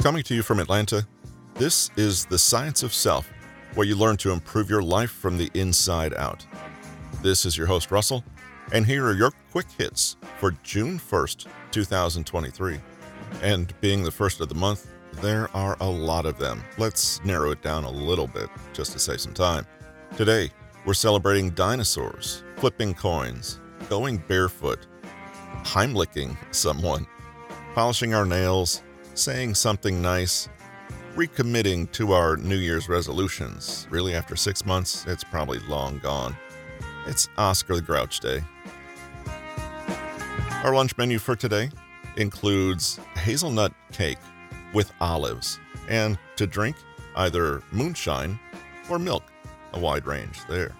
Coming to you from Atlanta, this is The Science of Self, where you learn to improve your life from the inside out. This is your host, Russell, and here are your quick hits for June 1st, 2023. And being the first of the month, there are a lot of them. Let's narrow it down a little bit just to save some time. Today, we're celebrating dinosaurs, flipping coins, going barefoot, Heimlicking someone, polishing our nails, saying something nice, recommitting to our New Year's resolutions. Really, after six months, it's probably long gone. It's Oscar the Grouch Day. Our lunch menu for today includes hazelnut cake with olives, and to drink, either moonshine or milk, a wide range there.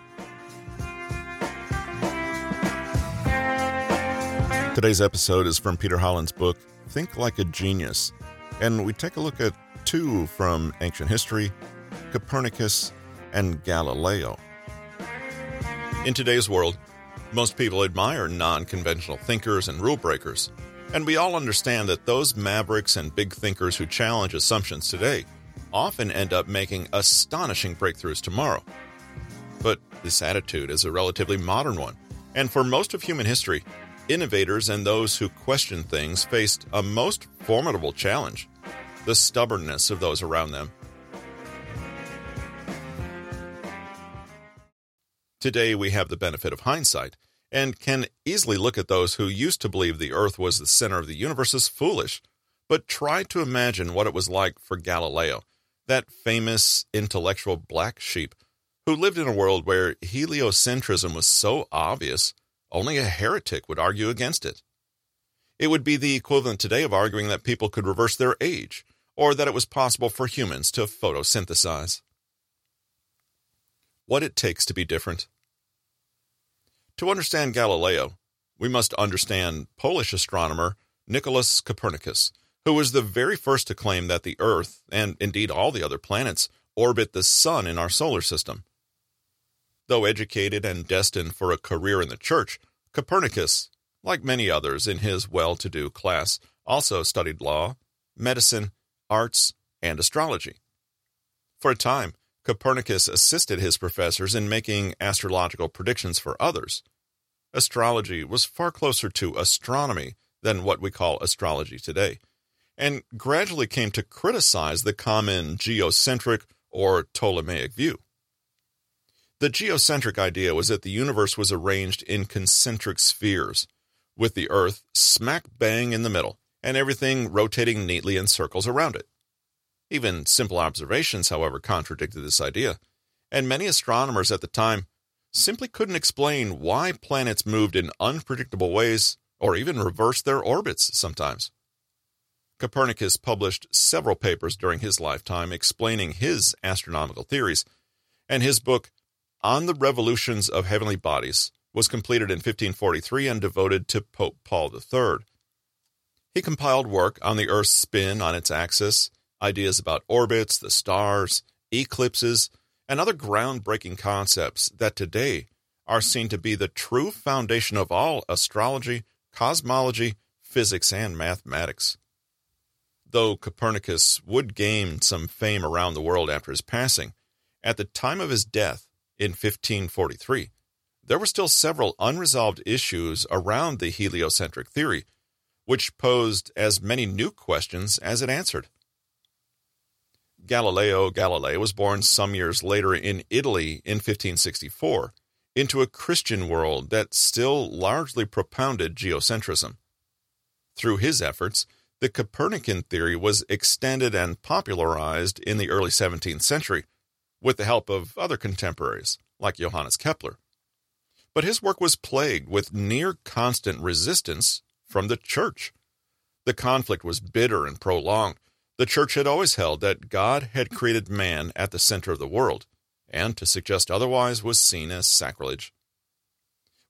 Today's episode is from Peter Hollins's book, Think Like a Genius, and we take a look at two from ancient history Copernicus and Galileo. In today's world, most people admire non conventional thinkers and rule breakers, and we all understand that those mavericks and big thinkers who challenge assumptions today often end up making astonishing breakthroughs tomorrow. But this attitude is a relatively modern one, and for most of human history, Innovators and those who question things faced a most formidable challenge the stubbornness of those around them. Today, we have the benefit of hindsight and can easily look at those who used to believe the Earth was the center of the universe as foolish. But try to imagine what it was like for Galileo, that famous intellectual black sheep who lived in a world where heliocentrism was so obvious only a heretic would argue against it. It would be the equivalent today of arguing that people could reverse their age, or that it was possible for humans to photosynthesize. What it takes to be different. To understand Galileo, we must understand Polish astronomer Nicholas Copernicus, who was the very first to claim that the Earth, and indeed all the other planets, orbit the Sun in our solar system. Though educated and destined for a career in the church, Copernicus, like many others in his well to do class, also studied law, medicine, arts, and astrology. For a time, Copernicus assisted his professors in making astrological predictions for others. Astrology was far closer to astronomy than what we call astrology today, and gradually came to criticize the common geocentric or Ptolemaic view. The geocentric idea was that the universe was arranged in concentric spheres, with the Earth smack bang in the middle, and everything rotating neatly in circles around it. Even simple observations, however, contradicted this idea, and many astronomers at the time simply couldn't explain why planets moved in unpredictable ways or even reversed their orbits sometimes. Copernicus published several papers during his lifetime explaining his astronomical theories, and his book on the Revolutions of Heavenly Bodies was completed in 1543 and devoted to Pope Paul III. He compiled work on the Earth's spin on its axis, ideas about orbits, the stars, eclipses, and other groundbreaking concepts that today are seen to be the true foundation of all astrology, cosmology, physics, and mathematics. Though Copernicus would gain some fame around the world after his passing, at the time of his death, in 1543, there were still several unresolved issues around the heliocentric theory, which posed as many new questions as it answered. Galileo Galilei was born some years later in Italy in 1564 into a Christian world that still largely propounded geocentrism. Through his efforts, the Copernican theory was extended and popularized in the early 17th century with the help of other contemporaries, like Johannes Kepler. But his work was plagued with near constant resistance from the church. The conflict was bitter and prolonged. The church had always held that God had created man at the center of the world, and to suggest otherwise was seen as sacrilege.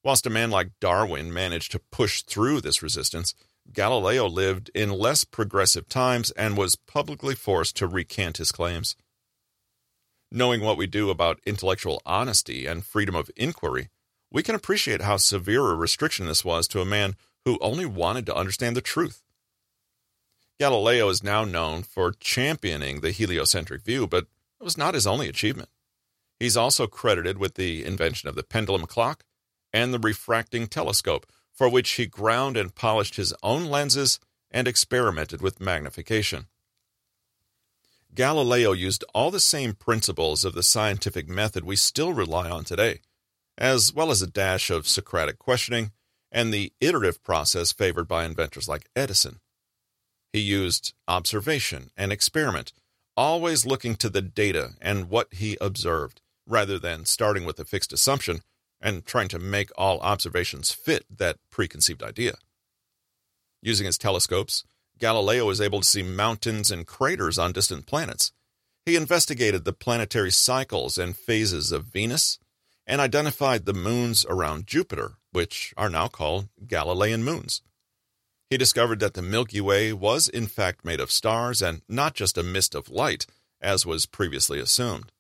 Whilst a man like Darwin managed to push through this resistance, Galileo lived in less progressive times and was publicly forced to recant his claims knowing what we do about intellectual honesty and freedom of inquiry, we can appreciate how severe a restriction this was to a man who only wanted to understand the truth. Galileo is now known for championing the heliocentric view, but it was not his only achievement. He's also credited with the invention of the pendulum clock and the refracting telescope, for which he ground and polished his own lenses and experimented with magnification. Galileo used all the same principles of the scientific method we still rely on today, as well as a dash of Socratic questioning and the iterative process favored by inventors like Edison. He used observation and experiment, always looking to the data and what he observed, rather than starting with a fixed assumption and trying to make all observations fit that preconceived idea. Using his telescopes, Galileo was able to see mountains and craters on distant planets. He investigated the planetary cycles and phases of Venus and identified the moons around Jupiter, which are now called Galilean moons. He discovered that the Milky Way was in fact made of stars and not just a mist of light, as was previously assumed.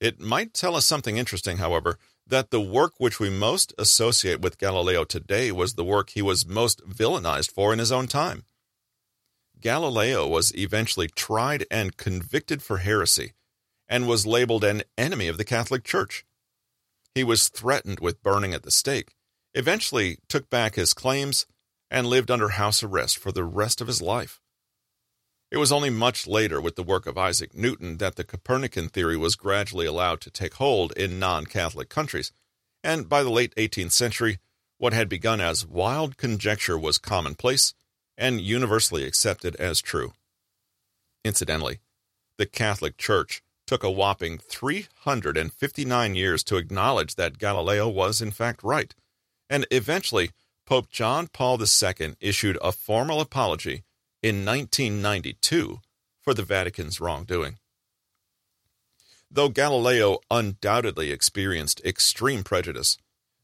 It might tell us something interesting, however, that the work which we most associate with Galileo today was the work he was most villainized for in his own time. Galileo was eventually tried and convicted for heresy and was labeled an enemy of the Catholic Church. He was threatened with burning at the stake, eventually took back his claims, and lived under house arrest for the rest of his life. It was only much later, with the work of Isaac Newton, that the Copernican theory was gradually allowed to take hold in non Catholic countries, and by the late 18th century, what had begun as wild conjecture was commonplace and universally accepted as true. Incidentally, the Catholic Church took a whopping 359 years to acknowledge that Galileo was in fact right, and eventually Pope John Paul II issued a formal apology in 1992 for the Vatican's wrongdoing. Though Galileo undoubtedly experienced extreme prejudice,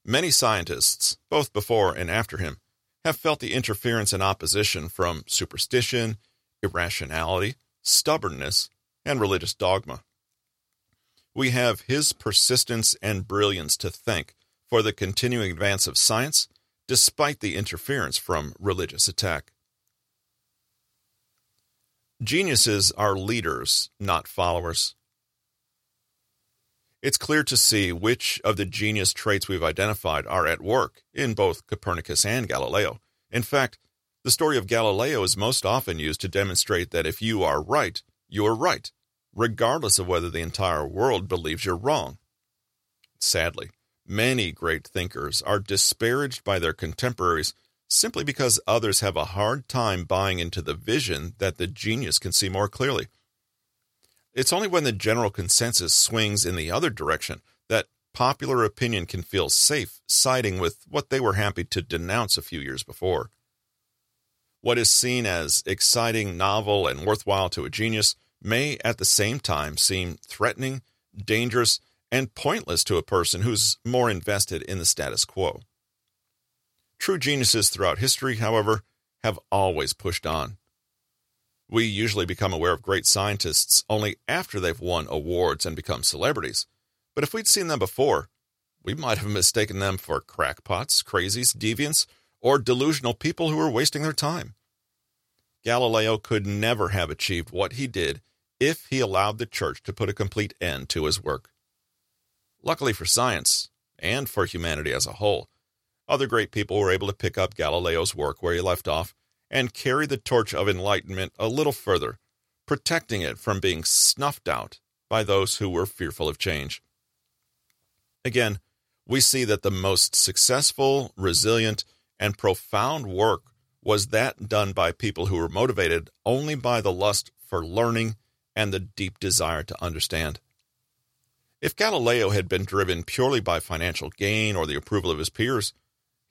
many scientists, both before and after him, have felt the interference and opposition from superstition, irrationality, stubbornness, and religious dogma. We have his persistence and brilliance to thank for the continuing advance of science despite the interference from religious attack. Geniuses are leaders, not followers. It's clear to see which of the genius traits we've identified are at work in both Copernicus and Galileo. In fact, the story of Galileo is most often used to demonstrate that if you are right, you are right, regardless of whether the entire world believes you're wrong. Sadly, many great thinkers are disparaged by their contemporaries simply because others have a hard time buying into the vision that the genius can see more clearly. It's only when the general consensus swings in the other direction that popular opinion can feel safe siding with what they were happy to denounce a few years before. What is seen as exciting, novel, and worthwhile to a genius may at the same time seem threatening, dangerous, and pointless to a person who's more invested in the status quo. True geniuses throughout history, however, have always pushed on. We usually become aware of great scientists only after they've won awards and become celebrities. But if we'd seen them before, we might have mistaken them for crackpots, crazies, deviants, or delusional people who were wasting their time. Galileo could never have achieved what he did if he allowed the church to put a complete end to his work. Luckily for science, and for humanity as a whole, other great people were able to pick up Galileo's work where he left off and carry the torch of enlightenment a little further, protecting it from being snuffed out by those who were fearful of change. Again, we see that the most successful, resilient, and profound work was that done by people who were motivated only by the lust for learning and the deep desire to understand. If Galileo had been driven purely by financial gain or the approval of his peers,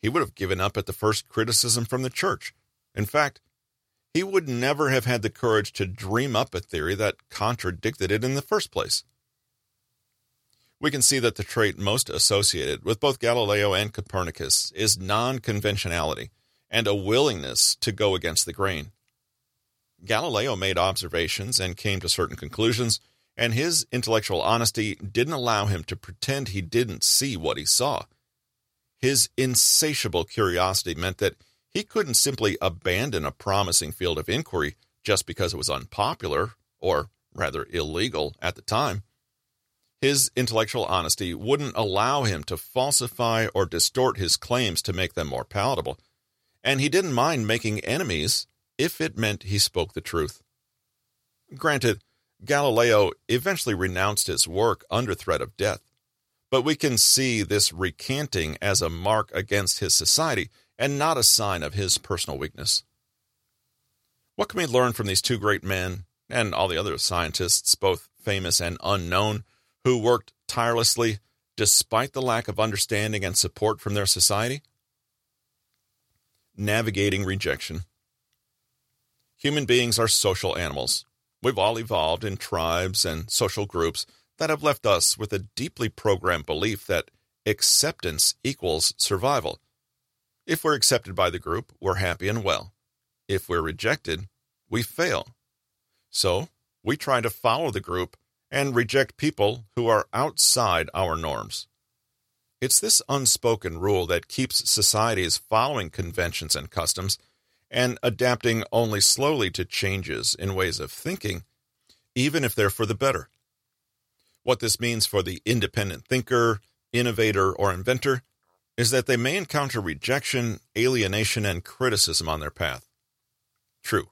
he would have given up at the first criticism from the church. In fact, he would never have had the courage to dream up a theory that contradicted it in the first place. We can see that the trait most associated with both Galileo and Copernicus is non conventionality and a willingness to go against the grain. Galileo made observations and came to certain conclusions, and his intellectual honesty didn't allow him to pretend he didn't see what he saw. His insatiable curiosity meant that He couldn't simply abandon a promising field of inquiry just because it was unpopular, or rather illegal, at the time. His intellectual honesty wouldn't allow him to falsify or distort his claims to make them more palatable, and he didn't mind making enemies if it meant he spoke the truth. Granted, Galileo eventually renounced his work under threat of death, but we can see this recanting as a mark against his society and not a sign of his personal weakness. What can we learn from these two great men and all the other scientists, both famous and unknown, who worked tirelessly despite the lack of understanding and support from their society? Navigating rejection. Human beings are social animals. We've all evolved in tribes and social groups that have left us with a deeply programmed belief that acceptance equals survival. If we're accepted by the group, we're happy and well. If we're rejected, we fail. So, we try to follow the group and reject people who are outside our norms. It's this unspoken rule that keeps societies following conventions and customs and adapting only slowly to changes in ways of thinking, even if they're for the better. What this means for the independent thinker, innovator, or inventor is that they may encounter rejection, alienation, and criticism on their path. True,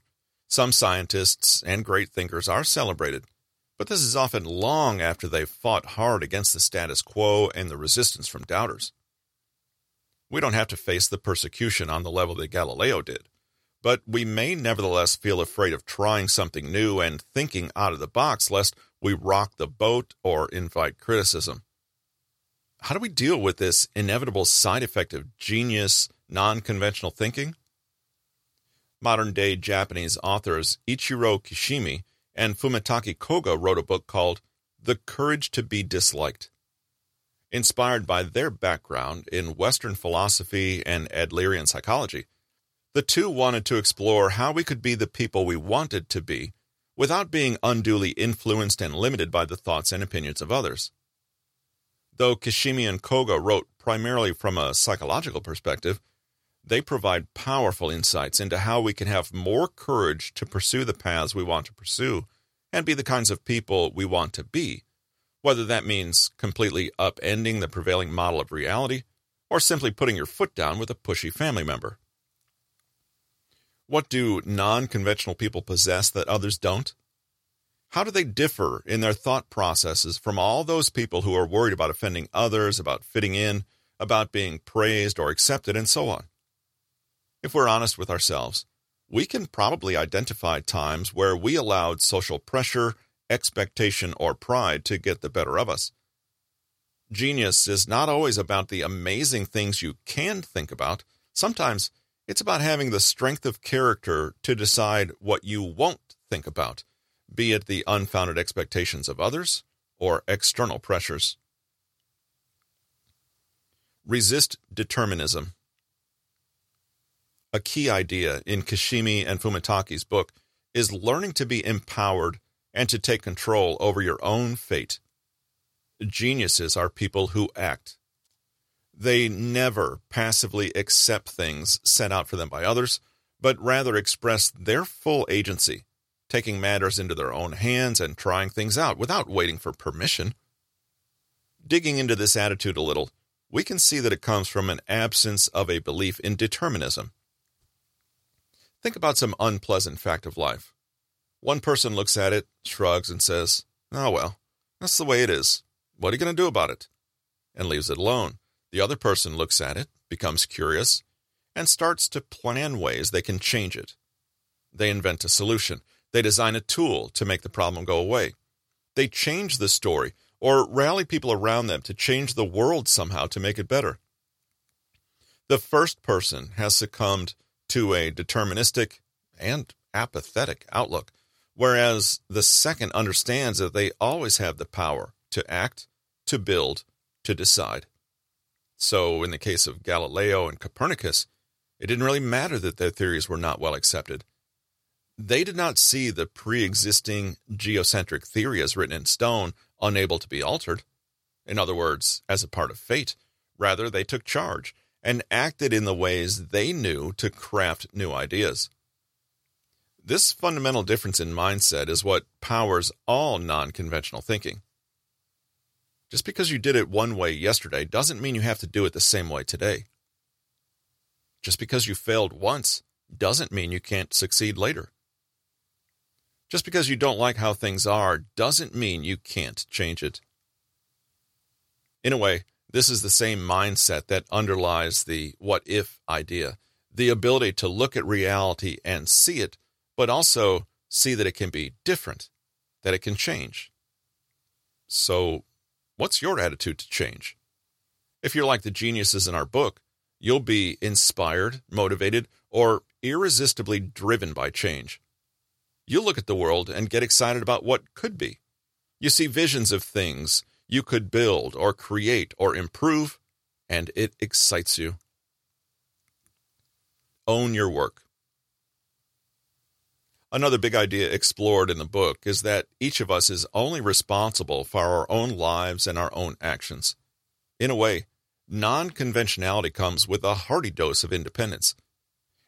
some scientists and great thinkers are celebrated, but this is often long after they've fought hard against the status quo and the resistance from doubters. We don't have to face the persecution on the level that Galileo did, but we may nevertheless feel afraid of trying something new and thinking out of the box lest we rock the boat or invite criticism. How do we deal with this inevitable side effect of genius, non conventional thinking? Modern day Japanese authors Ichiro Kishimi and Fumitake Koga wrote a book called The Courage to Be Disliked. Inspired by their background in Western philosophy and Adlerian psychology, the two wanted to explore how we could be the people we wanted to be without being unduly influenced and limited by the thoughts and opinions of others. Though Kishimi and Koga wrote primarily from a psychological perspective, they provide powerful insights into how we can have more courage to pursue the paths we want to pursue and be the kinds of people we want to be, whether that means completely upending the prevailing model of reality or simply putting your foot down with a pushy family member. What do non conventional people possess that others don't? How do they differ in their thought processes from all those people who are worried about offending others, about fitting in, about being praised or accepted, and so on? If we're honest with ourselves, we can probably identify times where we allowed social pressure, expectation, or pride to get the better of us. Genius is not always about the amazing things you can think about. Sometimes it's about having the strength of character to decide what you won't think about, be it the unfounded expectations of others or external pressures. Resist determinism. A key idea in Kishimi and Fumitake's book is learning to be empowered and to take control over your own fate. Geniuses are people who act. They never passively accept things set out for them by others, but rather express their full agency, taking matters into their own hands and trying things out without waiting for permission. Digging into this attitude a little, we can see that it comes from an absence of a belief in determinism. Think about some unpleasant fact of life. One person looks at it, shrugs, and says, Oh, well, that's the way it is. What are you going to do about it? And leaves it alone. The other person looks at it, becomes curious, and starts to plan ways they can change it. They invent a solution. They design a tool to make the problem go away. They change the story or rally people around them to change the world somehow to make it better. The first person has succumbed to a deterministic and apathetic outlook, whereas the second understands that they always have the power to act, to build, to decide. So, in the case of Galileo and Copernicus, it didn't really matter that their theories were not well accepted. They did not see the pre existing geocentric theory as written in stone, unable to be altered. In other words, as a part of fate. Rather, they took charge and acted in the ways they knew to craft new ideas. This fundamental difference in mindset is what powers all non conventional thinking. Just because you did it one way yesterday doesn't mean you have to do it the same way today. Just because you failed once doesn't mean you can't succeed later. Just because you don't like how things are doesn't mean you can't change it. In a way, this is the same mindset that underlies the what if idea the ability to look at reality and see it, but also see that it can be different, that it can change. So, what's your attitude to change? If you're like the geniuses in our book, you'll be inspired, motivated, or irresistibly driven by change. You'll look at the world and get excited about what could be. You see visions of things you could build or create or improve, and it excites you. Own your work. Another big idea explored in the book is that each of us is only responsible for our own lives and our own actions. In a way, non conventionality comes with a hearty dose of independence.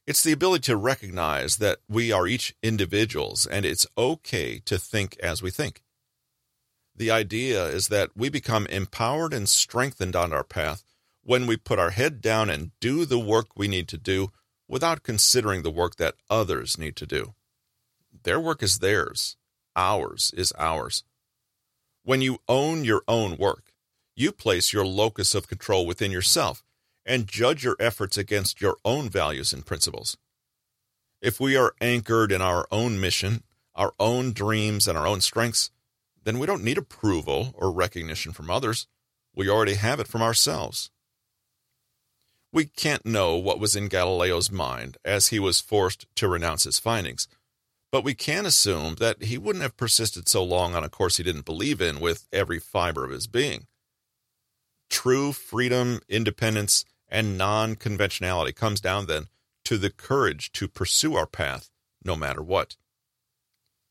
It's the ability to recognize that we are each individuals and it's okay to think as we think. The idea is that we become empowered and strengthened on our path when we put our head down and do the work we need to do without considering the work that others need to do. Their work is theirs, ours is ours. When you own your own work, you place your locus of control within yourself and judge your efforts against your own values and principles. If we are anchored in our own mission, our own dreams, and our own strengths, then we don't need approval or recognition from others. We already have it from ourselves. We can't know what was in Galileo's mind as he was forced to renounce his findings, but we can assume that he wouldn't have persisted so long on a course he didn't believe in with every fiber of his being. True freedom, independence, and non conventionality comes down then to the courage to pursue our path no matter what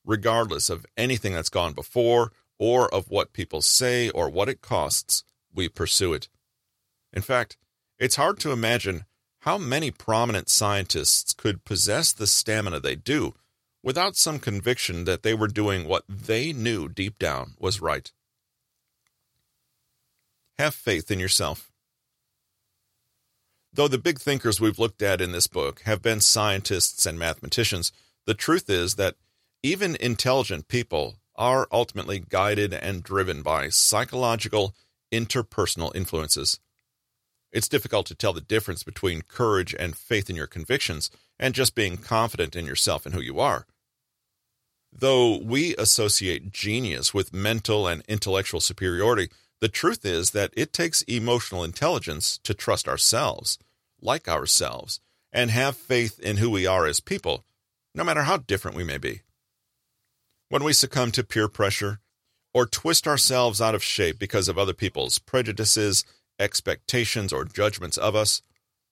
regardless of anything that's gone before or of what people say or what it costs, we pursue it. In fact, it's hard to imagine how many prominent scientists could possess the stamina they do without some conviction that they were doing what they knew deep down was right. Have faith in yourself. Though the big thinkers we've looked at in this book have been scientists and mathematicians, the truth is that even intelligent people are ultimately guided and driven by psychological, interpersonal influences. It's difficult to tell the difference between courage and faith in your convictions and just being confident in yourself and who you are. Though we associate genius with mental and intellectual superiority, the truth is that it takes emotional intelligence to trust ourselves, like ourselves, and have faith in who we are as people, no matter how different we may be. When we succumb to peer pressure or twist ourselves out of shape because of other people's prejudices, expectations, or judgments of us,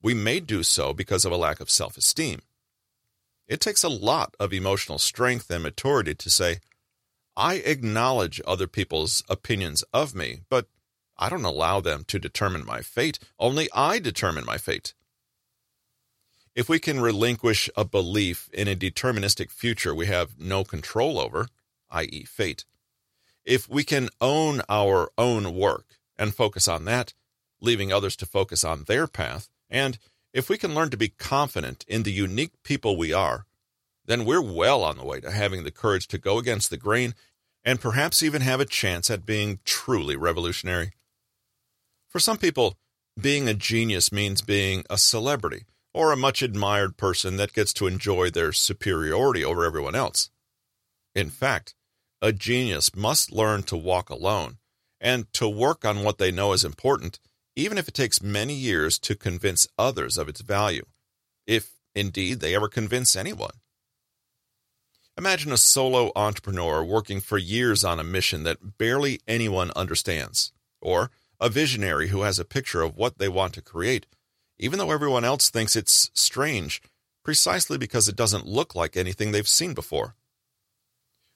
we may do so because of a lack of self esteem. It takes a lot of emotional strength and maturity to say, I acknowledge other people's opinions of me, but I don't allow them to determine my fate. Only I determine my fate. If we can relinquish a belief in a deterministic future we have no control over, i.e., fate, if we can own our own work and focus on that, leaving others to focus on their path, and if we can learn to be confident in the unique people we are, then we're well on the way to having the courage to go against the grain and perhaps even have a chance at being truly revolutionary. For some people, being a genius means being a celebrity or a much admired person that gets to enjoy their superiority over everyone else. In fact, a genius must learn to walk alone and to work on what they know is important, even if it takes many years to convince others of its value, if indeed they ever convince anyone. Imagine a solo entrepreneur working for years on a mission that barely anyone understands, or a visionary who has a picture of what they want to create even though everyone else thinks it's strange, precisely because it doesn't look like anything they've seen before.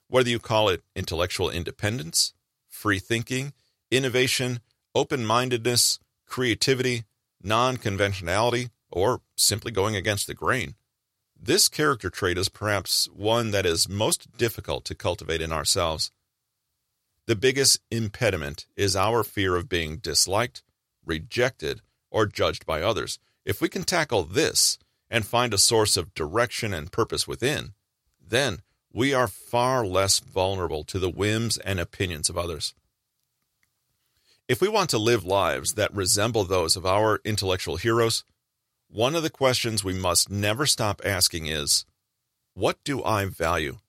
Whether you call it intellectual independence, free thinking, innovation, open mindedness, creativity, non conventionality, or simply going against the grain. This character trait is perhaps one that is most difficult to cultivate in ourselves. The biggest impediment is our fear of being disliked, rejected, or judged by others. If we can tackle this and find a source of direction and purpose within, then we are far less vulnerable to the whims and opinions of others. If we want to live lives that resemble those of our intellectual heroes, one of the questions we must never stop asking is What do I value?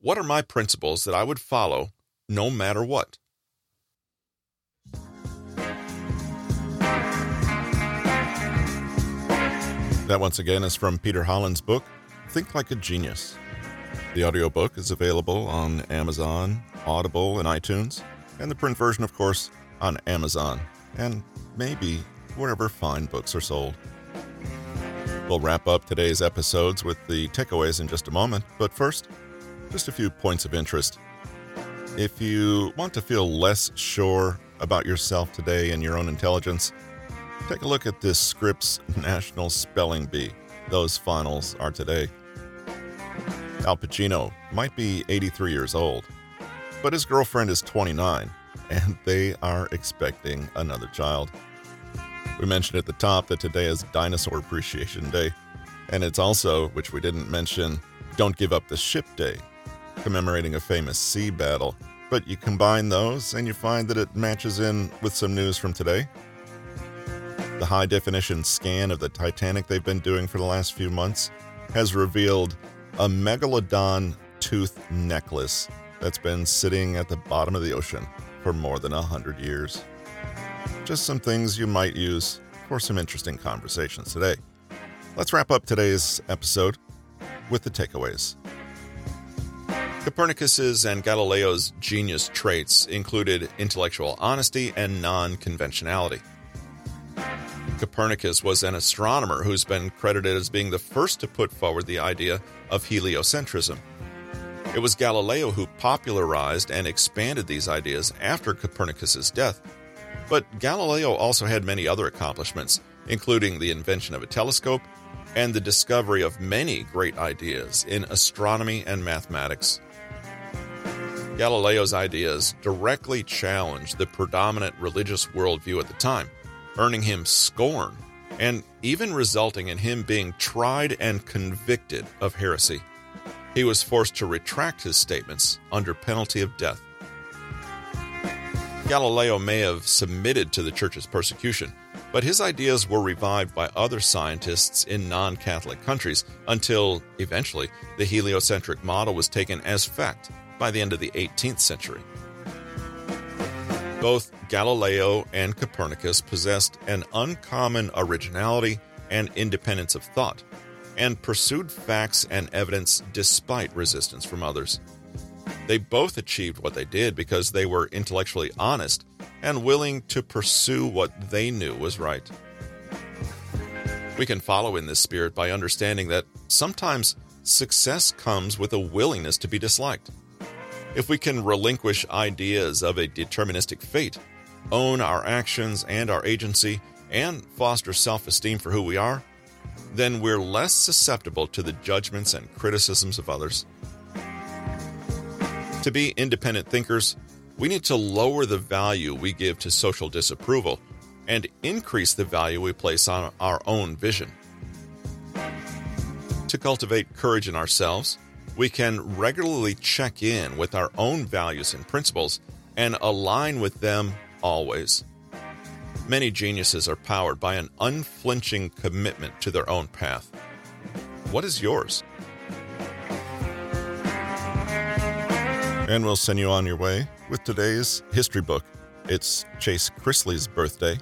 What are my principles that I would follow no matter what? That once again is from Peter Hollins's book, Think Like a Genius. The audiobook is available on Amazon, Audible, and iTunes, and the print version, of course, on Amazon, and maybe wherever fine books are sold. We'll wrap up today's episodes with the takeaways in just a moment, but first, just a few points of interest. If you want to feel less sure about yourself today and your own intelligence, take a look at this Scripps National Spelling Bee. Those finals are today. Al Pacino might be 83 years old, but his girlfriend is 29, and they are expecting another child. We mentioned at the top that today is Dinosaur Appreciation Day, and it's also, which we didn't mention, Don't Give Up the Ship Day, commemorating a famous sea battle. But you combine those and you find that it matches in with some news from today. The high definition scan of the Titanic they've been doing for the last few months has revealed a megalodon tooth necklace that's been sitting at the bottom of the ocean for more than a hundred years. Just some things you might use for some interesting conversations today. Let's wrap up today's episode with the takeaways. Copernicus's and Galileo's genius traits included intellectual honesty and non conventionality. Copernicus was an astronomer who's been credited as being the first to put forward the idea of heliocentrism. It was Galileo who popularized and expanded these ideas after Copernicus's death. But Galileo also had many other accomplishments, including the invention of a telescope and the discovery of many great ideas in astronomy and mathematics. Galileo's ideas directly challenged the predominant religious worldview at the time, earning him scorn and even resulting in him being tried and convicted of heresy. He was forced to retract his statements under penalty of death. Galileo may have submitted to the church's persecution, but his ideas were revived by other scientists in non Catholic countries until, eventually, the heliocentric model was taken as fact by the end of the 18th century. Both Galileo and Copernicus possessed an uncommon originality and independence of thought, and pursued facts and evidence despite resistance from others. They both achieved what they did because they were intellectually honest and willing to pursue what they knew was right. We can follow in this spirit by understanding that sometimes success comes with a willingness to be disliked. If we can relinquish ideas of a deterministic fate, own our actions and our agency, and foster self esteem for who we are, then we're less susceptible to the judgments and criticisms of others. To be independent thinkers, we need to lower the value we give to social disapproval and increase the value we place on our own vision. To cultivate courage in ourselves, we can regularly check in with our own values and principles and align with them always. Many geniuses are powered by an unflinching commitment to their own path. What is yours? And we'll send you on your way with today's history book. It's Chase Chrisley's birthday,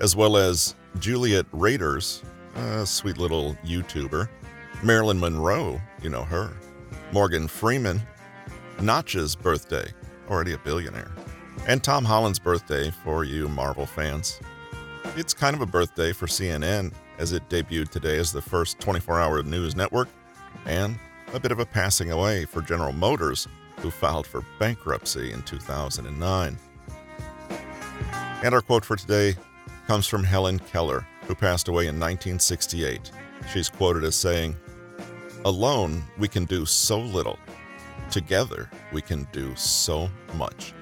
as well as Juliet Rader's, a sweet little YouTuber, Marilyn Monroe, you know her, Morgan Freeman, Notch's birthday, already a billionaire, and Tom Holland's birthday for you Marvel fans. It's kind of a birthday for CNN as it debuted today as the first 24 hour news network, and a bit of a passing away for General Motors, who filed for bankruptcy in 2009. And our quote for today comes from Helen Keller, who passed away in 1968. She's quoted as saying, Alone, we can do so little. Together, we can do so much.